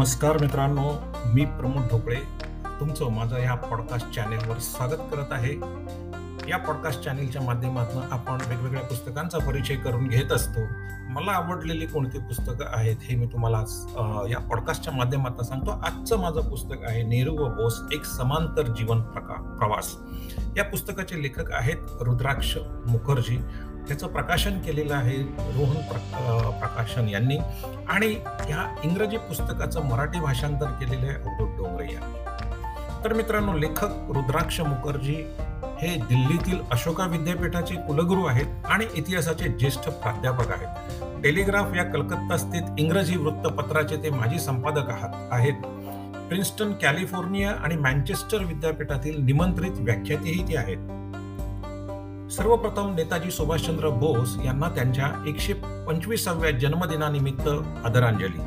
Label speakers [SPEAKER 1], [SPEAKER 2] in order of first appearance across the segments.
[SPEAKER 1] नमस्कार मित्रांनो मी प्रमोद ढोकळे तुमचं माझं या पॉडकास्ट चॅनेलवर स्वागत करत आहे. या पॉडकास्ट चॅनेलच्या माध्यमातून आपण वेगवेगळ्या पुस्तकांचा परिचय करून घेत असतो. मला आवडलेली कोणती पुस्तकं आहेत हे मी तुम्हाला या पॉडकास्टच्या माध्यमातून सांगतो. आजचं माझं पुस्तक आहे नेहरू व बोस एक समांतर जीवन प्रका प्रवास. या पुस्तकाचे लेखक आहेत रुद्राक्ष मुखर्जी. त्याचं प्रकाशन केलेलं आहे रोहन प्र- प्रकाशन यांनी. आणि ह्या इंग्रजी पुस्तकाचं मराठी भाषांतर केलेलं आहे अवधूत डोंगरे यांनी. तर मित्रांनो लेखक रुद्राक्ष मुखर्जी हे दिल्लीतील अशोका विद्यापीठाचे कुलगुरू आहेत आणि इतिहासाचे ज्येष्ठ प्राध्यापक आहेत. टेलिग्राफ या कलकत्ता स्थित इंग्रजी वृत्तपत्राचे ते माजी संपादक आहात आहेत. प्रिन्स्टन कॅलिफोर्निया आणि मँचेस्टर विद्यापीठातील निमंत्रित व्याख्यातेही ते आहेत. सर्वप्रथम नेताजी सुभाषचंद्र बोस यांना त्यांच्या एकशे पंचवीसाव्या जन्मदिनानिमित्त आदरांजली.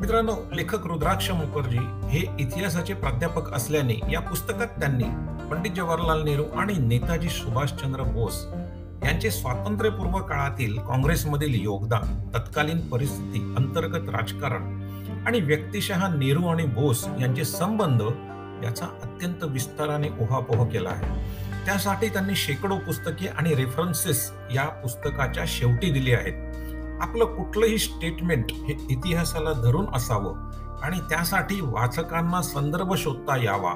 [SPEAKER 1] मित्रांनो लेखक रुद्राक्ष मुखर्जी हे इतिहासाचे प्राध्यापक असल्याने या पुस्तकात त्यांनी पंडित जवाहरलाल नेहरू आणि नेताजी सुभाषचंद्र बोस यांचे स्वातंत्र्यपूर्व काळातील काँग्रेसमधील योगदान तत्कालीन परिस्थिती अंतर्गत राजकारण आणि व्यक्तिशः नेहरू आणि बोस यांचे संबंध याचा अत्यंत विस्ताराने उहापोह केला आहे. त्यासाठी त्यांनी शेकडो पुस्तके आणि रेफरन्सेस या पुस्तकाच्या शेवटी दिली आहेत. आपलं कुठलंही स्टेटमेंट हे इतिहासाला धरून असावं आणि त्यासाठी वाचकांना संदर्भ शोधता यावा.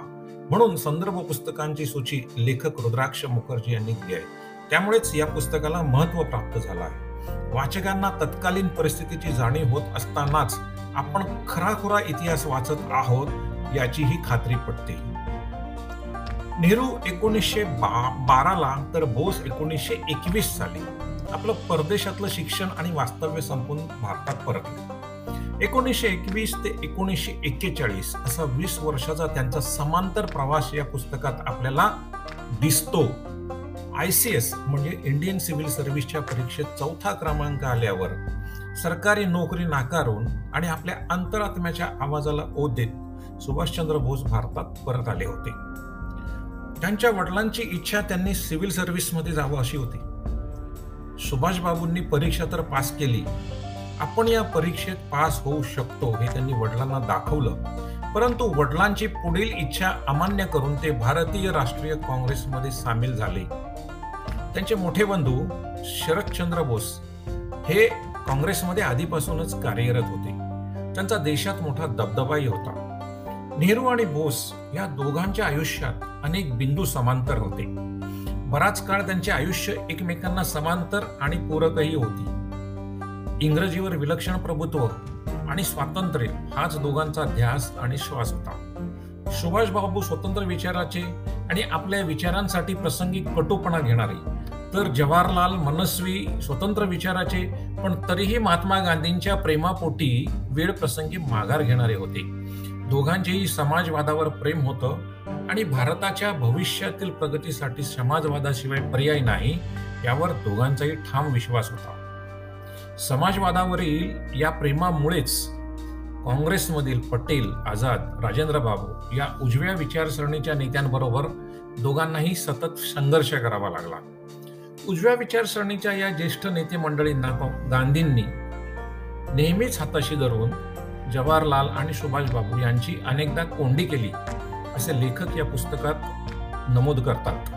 [SPEAKER 1] म्हणून संदर्भ पुस्तकांची सूची लेखक रुद्राक्ष मुखर्जी यांनी दिली आहे. त्यामुळेच या पुस्तकाला महत्त्व प्राप्त झालं आहे. वाचकांना तत्कालीन परिस्थितीची जाणीव होत असतानाच आपण खराखुरा इतिहास वाचत आहोत याचीही खात्री पटते. नेहरू एकोणीसशे बा बाराला तर बोस एकोणीसशे एकवीस साली आपलं परदेशातलं शिक्षण आणि वास्तव्य संपून भारतात परतले. एकोणीसशे एकवीस ते एकोणीसशे एक्केचाळीस असा वीस वर्षाचा त्यांचा समांतर प्रवास या पुस्तकात आपल्याला दिसतो. आय सी एस म्हणजे इंडियन सिव्हिल सर्व्हिसच्या परीक्षेत चौथा क्रमांक आल्यावर सरकारी नोकरी नाकारून आणि आपल्या अंतरात्म्याच्या आवाजाला ओ देत सुभाषचंद्र बोस भारतात परत आले होते. त्यांच्या वडिलांची इच्छा त्यांनी सिव्हिल सर्व्हिसमध्ये जावं अशी होती. सुभाषबाबूंनी परीक्षा तर पास केली. आपण या परीक्षेत पास होऊ शकतो हे त्यांनी वडिलांना दाखवलं. परंतु वडिलांची पुढील इच्छा अमान्य करून ते भारतीय राष्ट्रीय काँग्रेसमध्ये सामील झाले. त्यांचे मोठे बंधू शरदचंद्र बोस हे काँग्रेसमध्ये आधीपासूनच कार्यरत होते. त्यांचा देशात मोठा दबदबाही होता. नेहरू आणि बोस या दोघांच्या आयुष्यात अनेक बिंदू समांतर होते. बराच काळ त्यांचे आयुष्य एकमेकांना समांतर आणि पूरकही होती. इंग्रजीवर विलक्षण प्रभुत्व आणि स्वातंत्र्य हाच दोघांचा ध्यास आणि श्वास होता. सुभाषबाबू स्वतंत्र विचाराचे आणि आपल्या विचारांसाठी प्रसंगी कटुपणा घेणारे. तर जवाहरलाल मनस्वी स्वतंत्र विचाराचे पण तरीही महात्मा गांधींच्या प्रेमापोटी वेळ प्रसंगी माघार घेणारे होते. दोघांचेही समाजवादावर प्रेम होतं आणि भारताच्या भविष्यातील प्रगतीसाठी समाजवादाशिवाय पर्याय नाही यावर दोघांचाही ठाम विश्वास होता. समाजवादावरील या प्रेमामुळेच काँग्रेसमधील पटेल आझाद राजेंद्र बाबू या उजव्या विचारसरणीच्या नेत्यांबरोबर दोघांनाही सतत संघर्ष करावा लागला. उजव्या विचारसरणीच्या या ज्येष्ठ नेते मंडळींना गांधींनी नेहमीच हाताशी धरून जवाहरलाल आणि सुभाषबाबू यांची अनेकदा कोंडी केली असे लेखक या पुस्तकात नमूद करतात.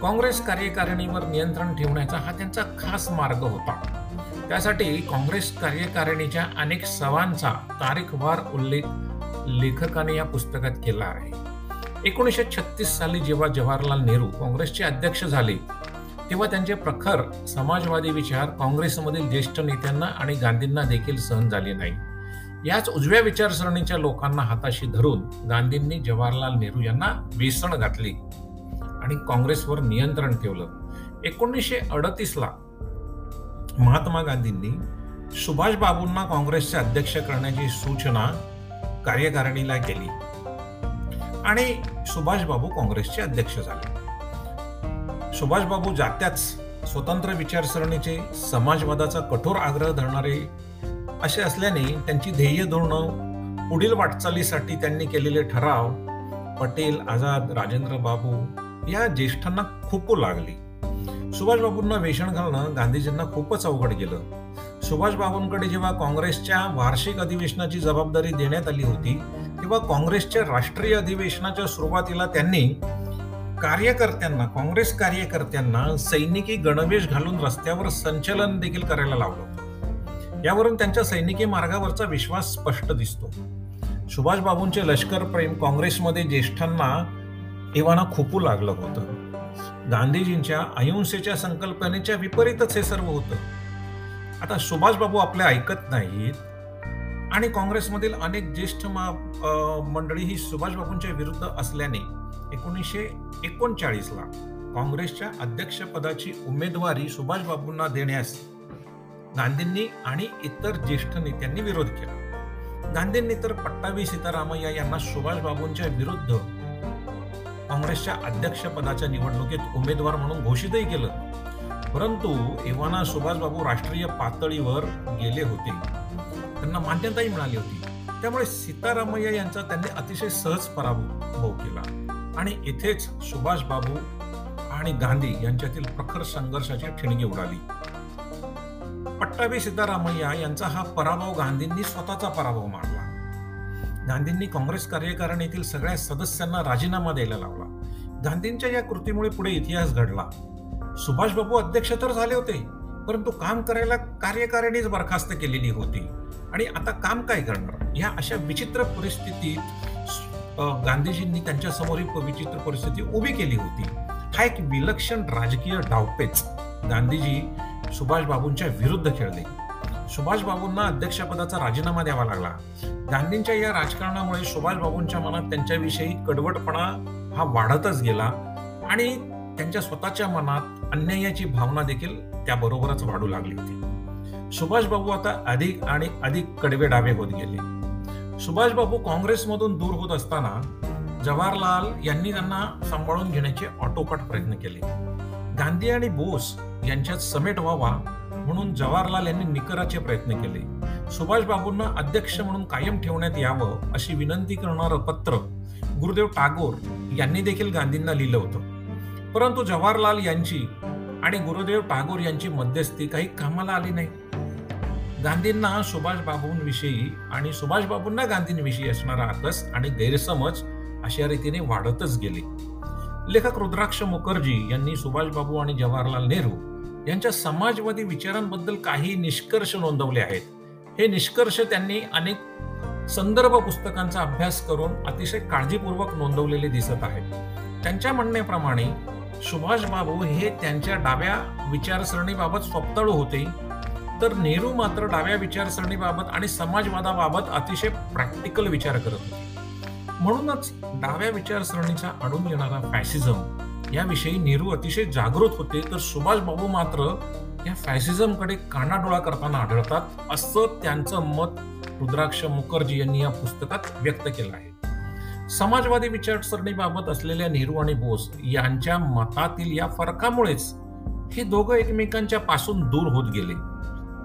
[SPEAKER 1] काँग्रेस कार्यकारिणीवर नियंत्रण ठेवण्याचा हा त्यांचा खास मार्ग होता. त्यासाठी काँग्रेस कार्यकारिणीच्या अनेक सवांचा तारीखवार उल्लेख लेखकाने या पुस्तकात केला आहे. एकोणीसशे छत्तीस साली जेव्हा जवाहरलाल नेहरू काँग्रेसचे अध्यक्ष झाले तेव्हा त्यांचे प्रखर समाजवादी विचार काँग्रेसमधील ज्येष्ठ नेत्यांना आणि गांधींना देखील सहन झाले नाही. याच उजव्या विचारसरणीच्या लोकांना हाताशी धरून गांधींनी जवाहरलाल नेहरू यांना वेसण घातली आणि काँग्रेसवर नियंत्रण ठेवलं. एकोणीसशे अडतीसला महात्मा गांधींनी सुभाषबाबूंना काँग्रेसचे अध्यक्ष करण्याची सूचना कार्यकारिणीला केली. आणि सुभाषबाबू काँग्रेसचे अध्यक्ष झाले. सुभाषबाबू जात्याच स्वतंत्र विचारसरणीचे समाजवादाचा कठोर आग्रह धरणारे असे असल्याने त्यांची ध्येय धोरणं पुढील वाटचालीसाठी त्यांनी केलेले ठराव पटेल आझाद राजेंद्र बाबू या ज्येष्ठांना खूप लागली. सुभाषबाबूंना वेषण घालणं गांधीजींना खूपच अवघड गेलं. सुभाषबाबूंकडे जेव्हा काँग्रेसच्या वार्षिक अधिवेशनाची जबाबदारी देण्यात आली होती तेव्हा काँग्रेसच्या राष्ट्रीय अधिवेशनाच्या सुरुवातीला त्यांनी कार्यकर्त्यांना काँग्रेस कार्यकर्त्यांना सैनिकी गणवेश घालून रस्त्यावर संचलन देखील करायला लावलं होतं. यावरून त्यांच्या सैनिकी मार्गावरचा विश्वास स्पष्ट दिसतो. सुभाषबाबूंचे लष्कर प्रेम काँग्रेसमध्ये ज्येष्ठांना एव्हाना खुपू लागलं होतं. गांधीजींच्या अहिंसेच्या संकल्पनेच्या विपरीतच हे सर्व होतं. आता सुभाषबाबू आपल्या ऐकत नाहीत आणि काँग्रेसमधील अनेक ज्येष्ठ मंडळी ही सुभाषबाबूंच्या विरुद्ध असल्याने एकोणीसशे एकोणचाळीसला काँग्रेसच्या अध्यक्षपदाची उमेदवारी सुभाषबाबूंना देण्यास गांधींनी आणि इतर ज्येष्ठ नेत्यांनी विरोध केला. गांधींनी तर पट्टाभी सीतारामय्या यांना सुभाषबाबूंच्या विरुद्ध काँग्रेसच्या अध्यक्षपदाच्या निवडणुकीत उमेदवार म्हणून घोषितही केलं. परंतु एव्हाना सुभाषबाबू राष्ट्रीय पातळीवर गेले होते. त्यांना मान्यताही मिळाली होती. त्यामुळे सीतारामय्या यांचा त्यांनी अतिशय सहज पराभव केला. आणि इथेच सुभाषबाबू आणि गांधी यांच्यातील प्रखर संघर्षाची ठिणगी उडाली. पट्टाभी सिद्धारामय्या यांचा हा पराभव गांधींनी स्वतःचा पराभव मानला गांधींनी काँग्रेस कार्यकारिणीतील सगळ्या सदस्यांना राजीनामा द्यायला लावला. गांधींच्या या कृतीमुळे पुढे इतिहास घडला. सुभाषबाबू अध्यक्ष तर झाले होते परंतु काम करायला कार्यकारिणीच बरखास्त केलेली होती. आणि आता काम काय करणार? या अशा विचित्र परिस्थितीत गांधीजींनी त्यांच्यासमोर ही विचित्र परिस्थिती उभी केली होती. हा एक विलक्षण राजकीय डावपेच. गांधीजी सुभाष बाबूंच्या विरुद्ध खेळले. सुभाष बाबूंना अध्यक्षपदाचा राजीनामा द्यावा लागला. गांधींच्या या राजकारणामुळे सुभाष बाबूंच्या मनात त्यांच्याविषयी कडवटपणा हा वाढतच गेला आणि त्यांच्या स्वतःच्या मनात अन्यायाची भावना देखील त्याबरोबरच वाढू लागली होती. सुभाष बाबू आता अधिक आणि अधिक कडवे डावे होत गेले. सुभाषबाबू काँग्रेसमधून दूर होत असताना जवाहरलाल यांनी त्यांना सांभाळून घेण्याचे ऑटोपट प्रयत्न केले. गांधी आणि बोस यांच्यात समेट व्हावा म्हणून जवाहरलाल यांनी निकराचे प्रयत्न केले. सुभाषबाबूंना अध्यक्ष म्हणून कायम ठेवण्यात यावं अशी विनंती करणारं पत्र गुरुदेव टागोर यांनी देखील गांधींना लिहिलं होतं. परंतु जवाहरलाल यांची आणि गुरुदेव टागोर यांची मध्यस्थी काही कामाला आली नाही. गांधींना सुभाष बाबूंविषयी आणि सुभाष बाबूंना गांधींविषयी असणारा आकस आणि गैरसमज अशा रीतीने वाढतच गेले. लेखक रुद्राक्ष मुखर्जी यांनी सुभाषबाबू आणि जवाहरलाल नेहरू यांच्या समाजवादी विचारांबद्दल काही निष्कर्ष नोंदवले आहेत. हे निष्कर्ष त्यांनी अनेक संदर्भ पुस्तकांचा अभ्यास करून अतिशय काळजीपूर्वक नोंदवलेले दिसत आहेत. त्यांच्या म्हणण्याप्रमाणे सुभाषबाबू हे त्यांच्या डाव्या विचारसरणीबाबत स्वप्ताळू होते तर नेहरू मात्र डाव्या विचारसरणीबाबत आणि समाजवादाबाबत अतिशय प्रॅक्टिकल विचार करत होते. म्हणूनच डाव्या विचारसरणीचा अडून येणारा फॅसिझम याविषयी नेहरू अतिशय जागृत होते. तर सुभाषबाबू मात्र या फॅसिझमकडे कानाडोळा करताना आढळतात असं त्यांचं मत रुद्राक्ष मुखर्जी यांनी या पुस्तकात व्यक्त केलं आहे. समाजवादी विचारसरणीबाबत असलेल्या नेहरू आणि बोस यांच्या मतातील या फरकामुळेच हे दोघं एकमेकांच्या पासून दूर होत गेले.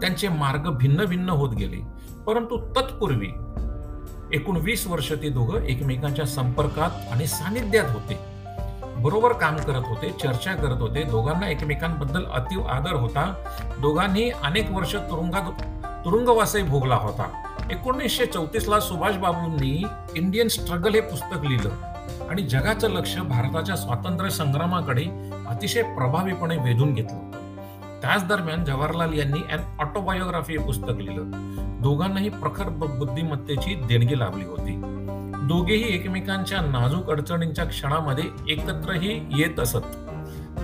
[SPEAKER 1] त्यांचे मार्ग भिन्न भिन्न होत गेले. परंतु तत्पूर्वी एकूण वीस वर्ष ते दोघं एकमेकांच्या संपर्कात आणि सानिध्यात होते. बरोबर काम करत होते चर्चा करत होते. दोघांना एकमेकांबद्दल अतिव आदर होता. दोघांनी अनेक वर्ष तुरुंगात तुरुंगवासही भोगला होता. एकोणीसशे चौतीसला सुभाष बाबूंनी इंडियन स्ट्रगल हे पुस्तक लिहिलं. आणि जगाचं लक्ष भारताच्या स्वातंत्र्य संग्रामाकडे अतिशय प्रभावीपणे वेधून घेतलं. त्याच दरम्यान जवाहरलाल यांनी अन ऑटोबायोग्राफी हे पुस्तक लिहिलं. दोघांनाही प्रखर बुद्धिमत्तेची देणगी लाभली होती. दोघेही एकमेकांच्या नाजूक अडचणींच्या क्षणामध्ये एकत्रही येत असत.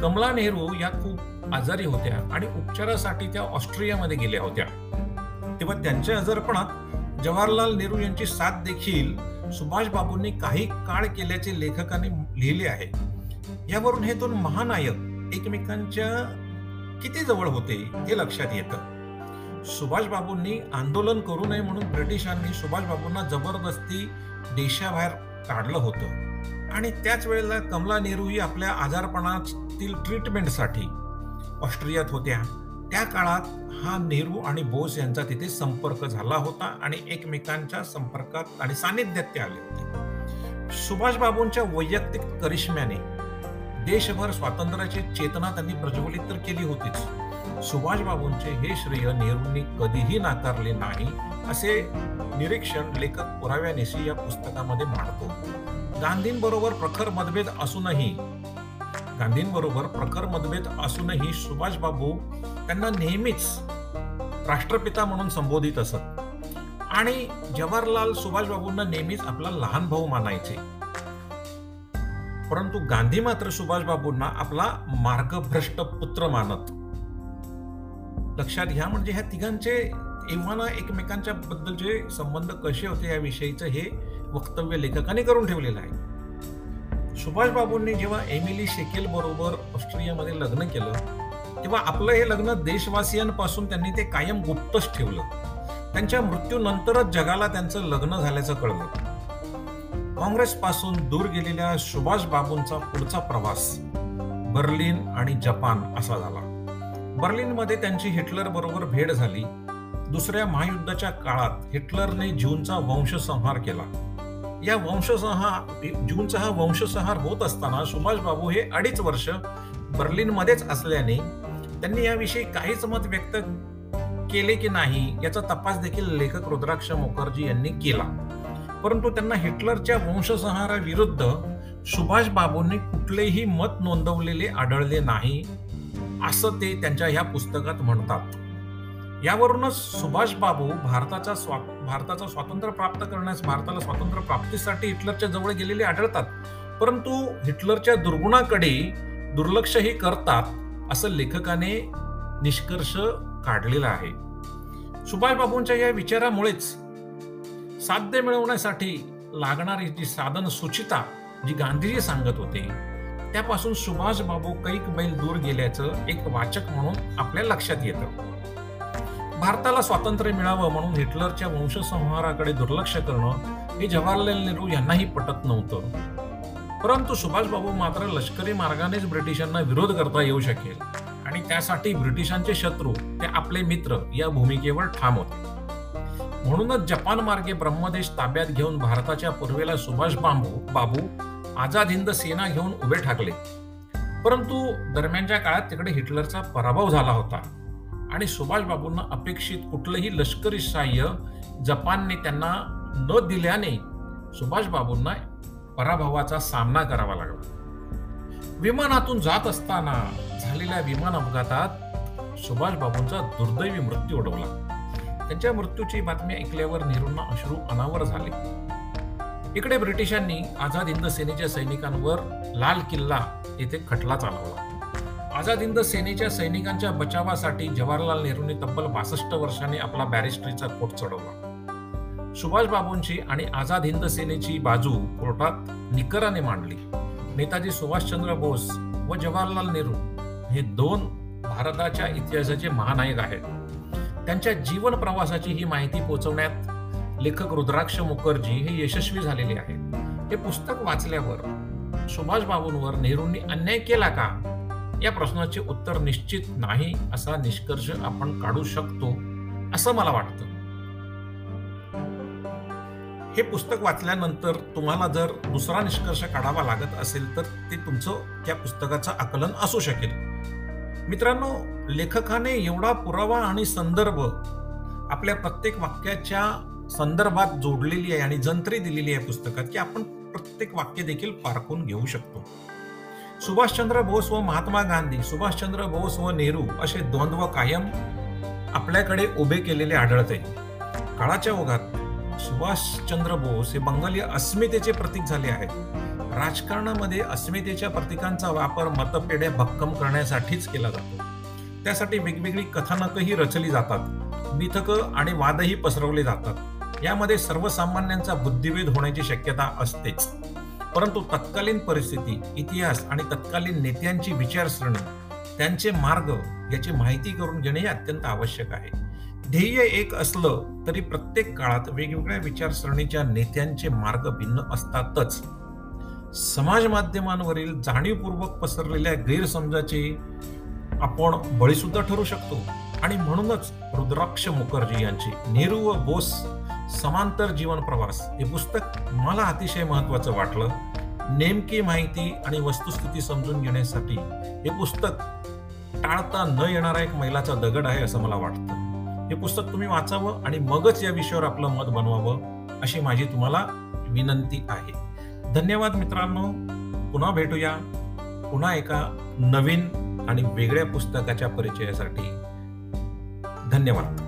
[SPEAKER 1] कमला नेहरू या खूप आजारी होत्या आणि उपचारासाठी त्या ऑस्ट्रियामध्ये गेल्या होत्या. तेव्हा त्यांच्या आजारपणात जवाहरलाल नेहरू यांची साथ देखील सुभाष बाबूंनी काही काळ केल्याचे लेखकाने लिहिले आहे. यावरून हे दोन महानायक एकमेकांच्या किती जवळ होते हे लक्षात येतं. सुभाषबाबूंनी आंदोलन करू नये म्हणून ब्रिटिशांनी सुभाषबाबूंना जबरदस्ती देशाबाहेर काढलं होतं. आणि त्याच वेळेला कमला नेहरू ही आपल्या आजारपणातील ट्रीटमेंटसाठी ऑस्ट्रियात होत्या. त्या काळात हा नेहरू आणि बोस यांचा तिथे संपर्क झाला होता आणि एकमेकांच्या संपर्कात आणि सानिध्यात ते आले होते. सुभाषबाबूंच्या वैयक्तिक करिश्म्याने देशभर स्वातंत्र्याची चेतना त्यांनी प्रज्वलित तर केली होतीच. सुभाषबाबूंचे हे श्रेय नेहरूंनी कधीही नाकारले नाही असे निरीक्षण लेखक पुराव्यानिशी या पुस्तकामध्ये मांडतो. गांधींबरोबर प्रखर मतभेद असूनही गांधींबरोबर प्रखर मतभेद असूनही सुभाषबाबू त्यांना नेहमीच राष्ट्रपिता म्हणून संबोधित असत. आणि जवाहरलाल सुभाषबाबूंना नेहमीच आपला लहान भाऊ मानायचे. परंतु गांधी मात्र सुभाषबाबूंना आपला मार्गभ्रष्ट पुत्र मानत. लक्षात घ्या. म्हणजे ह्या तिघांचे एव्हाना एकमेकांच्या बद्दलचे संबंध कसे होते याविषयीचं हे वक्तव्य लेखकाने करून ठेवलेलं आहे. सुभाषबाबूंनी जेव्हा एमिली शेकेल बरोबर ऑस्ट्रेलियामध्ये लग्न केलं तेव्हा आपलं हे लग्न देशवासियांपासून त्यांनी ते कायम गुप्तच ठेवलं. त्यांच्या मृत्यूनंतरच जगाला त्यांचं लग्न झाल्याचं कळलं. काँग्रेसपासून दूर गेलेल्या सुभाष बाबूंचा पुढचा प्रवास बर्लिन आणि जपान असा झाला. बर्लिनमध्ये त्यांची हिटलर बरोबर भेट झाली. दुसऱ्या महायुद्धाच्या काळात हिटलरने ज्यूंचा वंशसंहार केला. या वंशसंहार ज्यूंचा हा वंशसंहार होत असताना सुभाषबाबू हे अडीच वर्ष बर्लिनमध्येच असल्याने त्यांनी याविषयी काहीच मत व्यक्त केले की नाही याचा तपास देखील लेखक रुद्राक्ष मुखर्जी यांनी केला. परंतु त्यांना हिटलरच्या वंशसंहाराविरुद्ध सुभाष बाबूंनी कुठलेही मत नोंदवलेले आढळले नाही. असं ते त्यांच्या ह्या पुस्तकात म्हणतात. यावरूनच सुभाष बाबू भारताचा स्वा भारताचा स्वातंत्र्य प्राप्त करण्यास भारताला स्वातंत्र्य प्राप्तीसाठी हिटलरच्या जवळ गेलेले आढळतात. परंतु हिटलरच्या दुर्गुणाकडे दुर्लक्षही करतात असं लेखकाने निष्कर्ष काढलेला आहे. सुभाष बाबूंच्या या विचारामुळेच साध्य मिळवण्यासाठी लागणारी जी साधन सुचिता जी गांधीजी सांगत होते त्यापासून सुभाष बाबू कैक मैल दूर गेल्याचं एक वाचक म्हणून आपल्या लक्षात येतं. भारताला स्वातंत्र्य मिळावं म्हणून हिटलरच्या वंशसंहाराकडे दुर्लक्ष करणं हे जवाहरलाल नेहरू यांनाही पटत नव्हतं. परंतु सुभाषबाबू मात्र लष्करी मार्गानेच ब्रिटिशांना विरोध करता येऊ शकेल आणि त्यासाठी ब्रिटिशांचे शत्रू ते आपले मित्र या भूमिकेवर ठाम होते. म्हणूनच जपान मार्गे ब्रह्मदेश ताब्यात घेऊन भारताच्या पूर्वेला सुभाष बांबू बाबू आझाद हिंद सेना घेऊन उभे ठाकले. परंतु दरम्यानच्या काळात तिकडे हिटलरचा पराभव झाला होता. आणि सुभाषबाबूंना अपेक्षित कुठलंही लष्करी सहाय्य जपानने त्यांना न दिल्याने सुभाषबाबूंना पराभवाचा सामना करावा लागला. विमानातून जात असताना झालेल्या विमान अपघातात सुभाषबाबूंचा दुर्दैवी मृत्यू ओढवला. त्यांच्या मृत्यूची बातमी ऐकल्यावर नेहरूंना अश्रू अनावर झाले. इकडे ब्रिटिशांनी आझाद हिंद सेनेच्या सैनिकांवर लाल किल्ला येथे खटला चालवला. आझाद हिंद सेनेच्या सैनिकांच्या बचावासाठी जवाहरलाल नेहरूंनी तब्बल बासष्ट वर्षांनी आपला बॅरिस्ट्रीचा कोट चढवला. सुभाष बाबूंची आणि आझाद हिंद सेनेची बाजू कोर्टात निकराने मांडली. नेताजी सुभाषचंद्र बोस व जवाहरलाल नेहरू हे दोन भारताच्या इतिहासाचे महानायक आहेत. त्यांच्या जीवन प्रवासाची ही माहिती पोहोचवण्यात लेखक रुद्राक्ष मुखर्जी हे यशस्वी झालेले आहेत. हे पुस्तक वाचल्यावर सुभाष बाबूंवर नेहरूंनी अन्याय केला का? या प्रश्नाचे उत्तर निश्चित नाही असा निष्कर्ष आपण काढू शकतो असं मला वाटतं. हे पुस्तक वाचल्यानंतर तुम्हाला जर दुसरा निष्कर्ष काढावा लागत असेल तर ते तुमचं त्या पुस्तकाचं आकलन असू शकेल. मित्रांनो लेखकाने एवढा पुरावा आणि संदर्भ आपल्या प्रत्येक वाक्याच्या संदर्भात जोडलेली आहे आणि जंत्री दिलेली आहे पुस्तकात की आपण प्रत्येक वाक्य देखील पारखून घेऊ शकतो. सुभाषचंद्र बोस व महात्मा गांधी सुभाषचंद्र बोस व नेहरू असे द्वंद्व कायम आपल्याकडे उभे केलेले आढळते. काळाच्या ओघात सुभाषचंद्र बोस हे बंगाली अस्मितेचे प्रतीक झाले आहेत. राजकारणामध्ये अस्मितेच्या प्रतीकांचा वापर मतपेढ्या भक्कम करण्यासाठीच केला जातो. त्यासाठी वेगवेगळी कथानकही रचली जातात. मिथकं आणि वादही पसरवले जातात. यामध्ये सर्वसामान्यांचा बुद्धिभेद होण्याची शक्यता असतेच. परंतु तत्कालीन परिस्थिती इतिहास आणि तत्कालीन नेत्यांची विचारसरणी त्यांचे मार्ग याची माहिती करून घेणे हे अत्यंत आवश्यक आहे. ध्येय एक असलं तरी प्रत्येक काळात वेगवेगळ्या विचारसरणीच्या नेत्यांचे मार्ग भिन्न असतातच. समाज माध्यमांवरील जाणीवपूर्वक पसरलेल्या गैरसमजाचे आपण बळीसुद्धा ठरू शकतो. आणि म्हणूनच रुद्राक्ष मुखर्जी यांचे नेहरू व बोस समांतर जीवन प्रवास हे पुस्तक मला अतिशय महत्वाचं वाटलं. नेमकी माहिती आणि वस्तुस्थिती समजून घेण्यासाठी हे पुस्तक टाळता न येणारा एक मैलाचा दगड आहे असं मला वाटतं. हे पुस्तक तुम्ही वाचावं आणि मगच या विषयावर आपलं मत बनवावं अशी माझी तुम्हाला विनंती आहे. धन्यवाद मित्रांनो. पुन्हा भेटूया. पुन्हा एका नवीन आणि वेगळ्या पुस्तकाच्या परिचयासाठी. धन्यवाद.